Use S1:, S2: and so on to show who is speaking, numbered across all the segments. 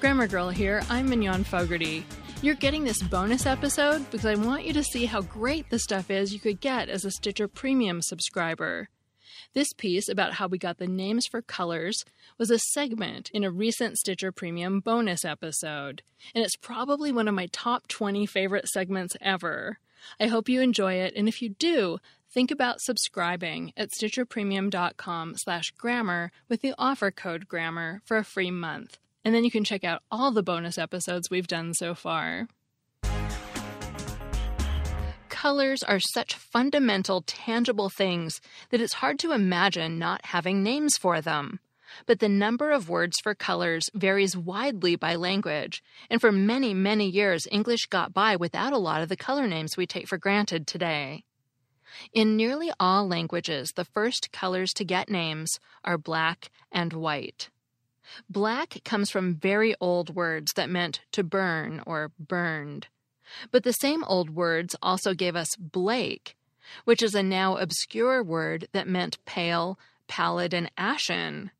S1: Grammar Girl here. I'm Mignon Fogarty. You're getting this bonus episode because I want you to see how great the stuff is you could get as a Stitcher Premium subscriber. This piece about how we got the names for colors was a segment in a recent Stitcher Premium bonus episode, and it's probably one of my top 20 favorite segments ever. I hope you enjoy it, and if you do, think about subscribing at stitcherpremium.com slash grammar with the offer code grammar for a free month. And then you can check out all the bonus episodes we've done so far. Colors are such fundamental, tangible things that it's hard to imagine not having names for them. But the number of words for colors varies widely by language, and for many, many years, English got by without a lot of the color names we take for granted today. In nearly all languages, the first colors to get names are black and white. Black comes from very old words that meant to burn or burned. But the same old words also gave us Blake, which is a now obscure word that meant pale, pallid, and ashen.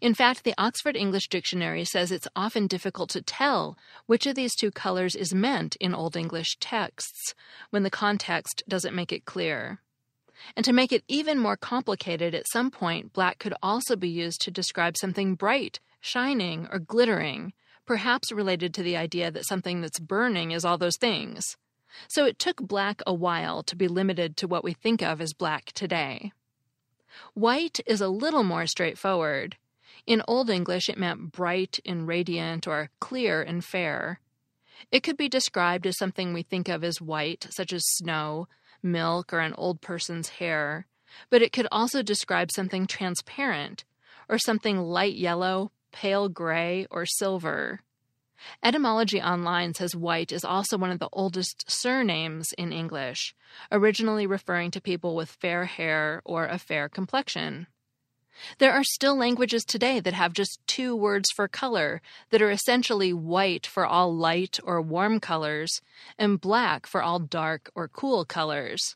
S1: In fact, the Oxford English Dictionary says it's often difficult to tell which of these two colors is meant in Old English texts when the context doesn't make it clear. And to make it even more complicated, at some point, black could also be used to describe something bright shining, or glittering, perhaps related to the idea that something that's burning is all those things. So it took black a while to be limited to what we think of as black today. White is a little more straightforward. In Old English, it meant bright and radiant or clear and fair. It could be described as something we think of as white, such as snow, milk, or an old person's hair, but it could also describe something transparent, or something light yellow, pale gray, or silver. Etymology Online says white is also one of the oldest surnames in English, originally referring to people with fair hair or a fair complexion. There are still languages today that have just two words for color that are essentially white for all light or warm colors and black for all dark or cool colors.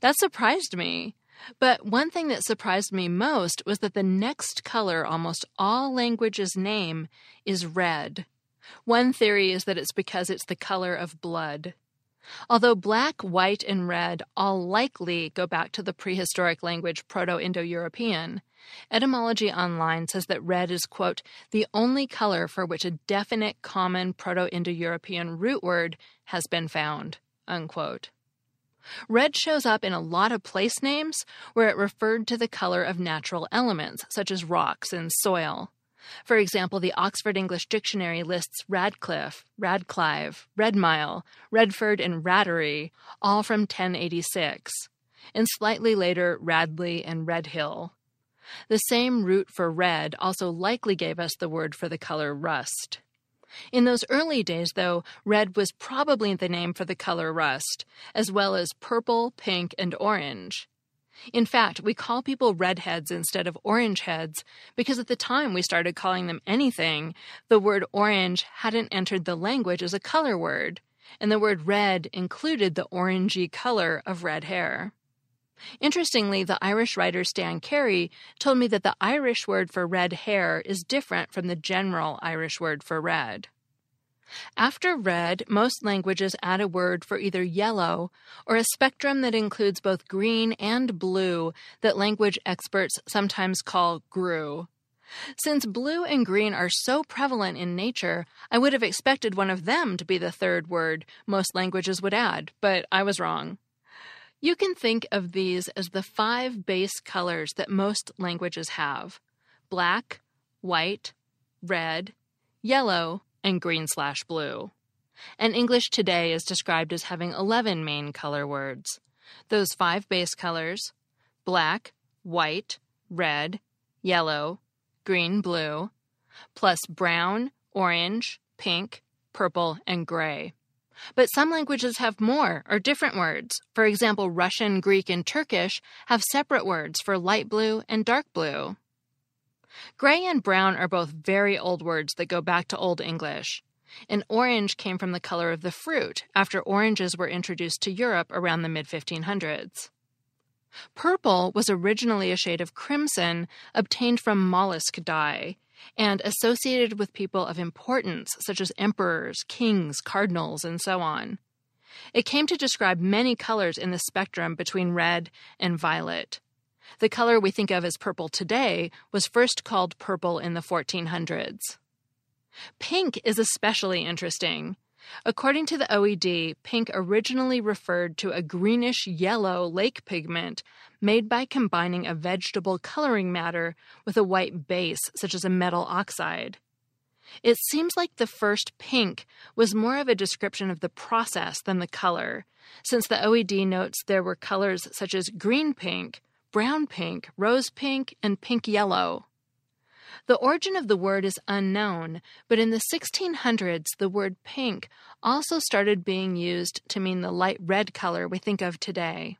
S1: That surprised me. But one thing that surprised me most was that the next color almost all languages name is red. One theory is that it's because it's the color of blood. Although black, white, and red all likely go back to the prehistoric language Proto Indo European, Etymology Online says that red is, quote, the only color for which a definite common Proto Indo European root word has been found, unquote. Red shows up in a lot of place names where it referred to the color of natural elements, such as rocks and soil. For example, the Oxford English Dictionary lists Radcliffe, Radclive, Redmile, Redford, and Rattery, all from 1086, and slightly later Radley and Redhill. The same root for red also likely gave us the word for the color rust. In those early days, though, red was probably the name for the color rust, as well as purple, pink, and orange. In fact, we call people redheads instead of orange heads because at the time we started calling them anything, the word orange hadn't entered the language as a color word, and the word red included the orangey color of red hair. Interestingly, the Irish writer Stan Carey told me that the Irish word for red hair is different from the general Irish word for red. After red, most languages add a word for either yellow or a spectrum that includes both green and blue that language experts sometimes call grue. Since blue and green are so prevalent in nature, I would have expected one of them to be the third word most languages would add, but I was wrong. You can think of these as the five base colors that most languages have black, white, red, yellow, and green slash blue. And English today is described as having 11 main color words. Those five base colors black, white, red, yellow, green, blue, plus brown, orange, pink, purple, and gray. But some languages have more or different words. For example, Russian, Greek, and Turkish have separate words for light blue and dark blue. Gray and brown are both very old words that go back to Old English. And orange came from the color of the fruit after oranges were introduced to Europe around the mid 1500s. Purple was originally a shade of crimson obtained from mollusk dye and associated with people of importance such as emperors, kings, cardinals, and so on. It came to describe many colors in the spectrum between red and violet. The color we think of as purple today was first called purple in the 1400s. Pink is especially interesting. According to the OED, pink originally referred to a greenish yellow lake pigment made by combining a vegetable coloring matter with a white base, such as a metal oxide. It seems like the first pink was more of a description of the process than the color, since the OED notes there were colors such as green pink, brown pink, rose pink, and pink yellow. The origin of the word is unknown, but in the 1600s, the word pink also started being used to mean the light red color we think of today.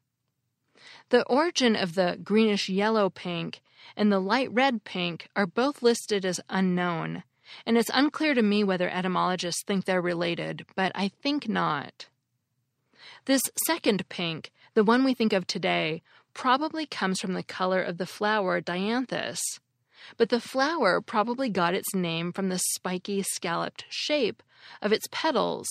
S1: The origin of the greenish yellow pink and the light red pink are both listed as unknown, and it's unclear to me whether etymologists think they're related, but I think not. This second pink, the one we think of today, probably comes from the color of the flower dianthus but the flower probably got its name from the spiky, scalloped shape of its petals.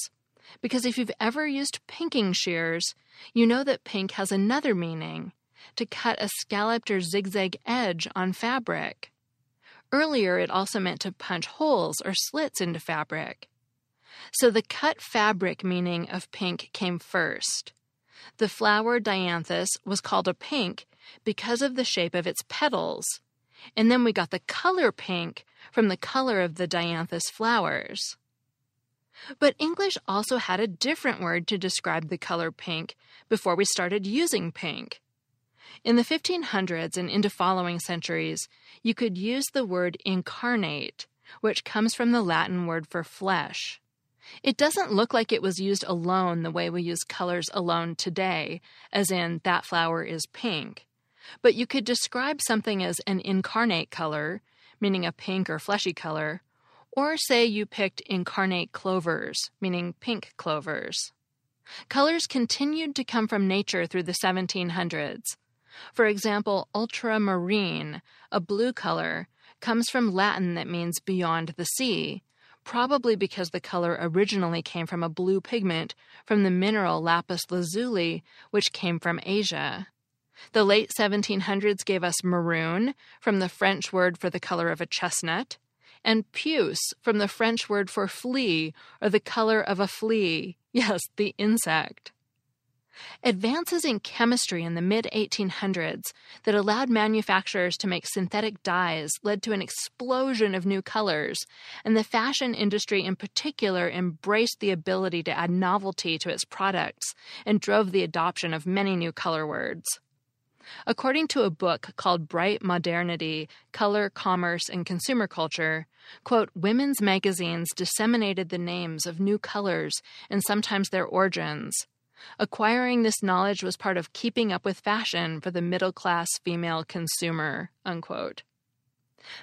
S1: Because if you've ever used pinking shears, you know that pink has another meaning to cut a scalloped or zigzag edge on fabric. Earlier, it also meant to punch holes or slits into fabric. So the cut fabric meaning of pink came first. The flower dianthus was called a pink because of the shape of its petals and then we got the color pink from the color of the dianthus flowers. But English also had a different word to describe the color pink before we started using pink. In the 1500s and into following centuries, you could use the word incarnate, which comes from the Latin word for flesh. It doesn't look like it was used alone the way we use colors alone today, as in that flower is pink. But you could describe something as an incarnate color, meaning a pink or fleshy color, or say you picked incarnate clovers, meaning pink clovers. Colors continued to come from nature through the 1700s. For example, ultramarine, a blue color, comes from Latin that means beyond the sea, probably because the color originally came from a blue pigment from the mineral lapis lazuli, which came from Asia. The late 1700s gave us maroon, from the French word for the color of a chestnut, and puce, from the French word for flea, or the color of a flea. Yes, the insect. Advances in chemistry in the mid 1800s that allowed manufacturers to make synthetic dyes led to an explosion of new colors, and the fashion industry in particular embraced the ability to add novelty to its products and drove the adoption of many new color words. According to a book called Bright Modernity Color, Commerce, and Consumer Culture, quote, women's magazines disseminated the names of new colors and sometimes their origins. Acquiring this knowledge was part of keeping up with fashion for the middle class female consumer. Unquote.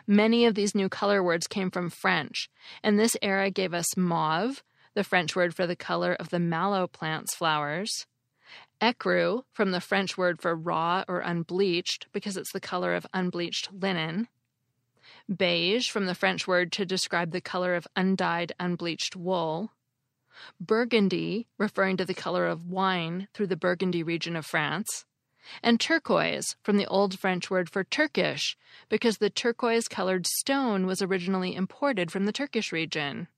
S1: Many of these new color words came from French, and this era gave us mauve, the French word for the color of the mallow plant's flowers, Ecru, from the French word for raw or unbleached, because it's the color of unbleached linen. Beige, from the French word to describe the color of undyed, unbleached wool. Burgundy, referring to the color of wine through the Burgundy region of France. And turquoise, from the Old French word for Turkish, because the turquoise colored stone was originally imported from the Turkish region.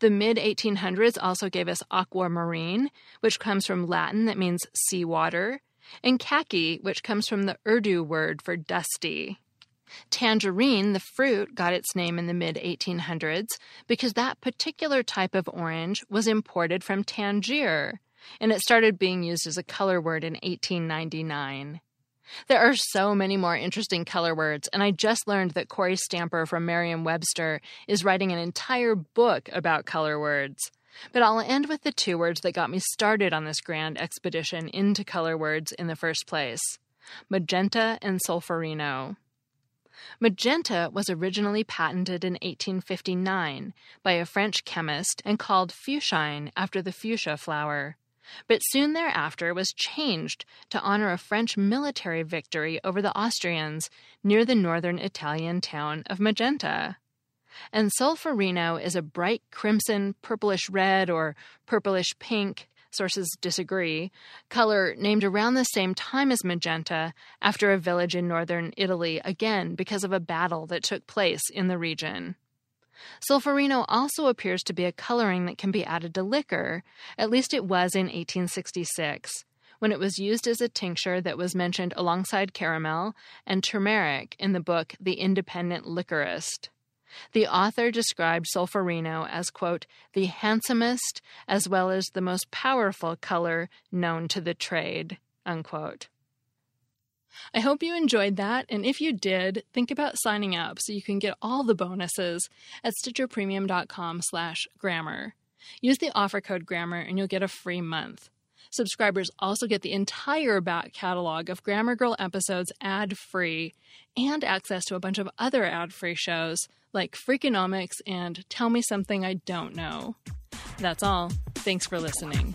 S1: The mid 1800s also gave us aquamarine, which comes from Latin that means seawater, and khaki, which comes from the Urdu word for dusty. Tangerine, the fruit, got its name in the mid 1800s because that particular type of orange was imported from Tangier, and it started being used as a color word in 1899. There are so many more interesting color words, and I just learned that Kory Stamper from Merriam Webster is writing an entire book about color words. But I'll end with the two words that got me started on this grand expedition into color words in the first place magenta and solferino. Magenta was originally patented in 1859 by a French chemist and called fuchsine after the fuchsia flower but soon thereafter was changed to honor a French military victory over the Austrians near the northern Italian town of Magenta. And Solferino is a bright crimson, purplish red, or purplish pink, sources disagree, color named around the same time as magenta after a village in northern Italy, again because of a battle that took place in the region. Solferino also appears to be a coloring that can be added to liquor, at least it was in 1866, when it was used as a tincture that was mentioned alongside caramel and turmeric in the book The Independent Liquorist. The author described Solferino as, quote, the handsomest as well as the most powerful color known to the trade, unquote. I hope you enjoyed that, and if you did, think about signing up so you can get all the bonuses at stitcherpremium.com slash grammar. Use the offer code grammar and you'll get a free month. Subscribers also get the entire back catalog of Grammar Girl episodes ad-free and access to a bunch of other ad-free shows like Freakonomics and Tell Me Something I Don't Know. That's all. Thanks for listening.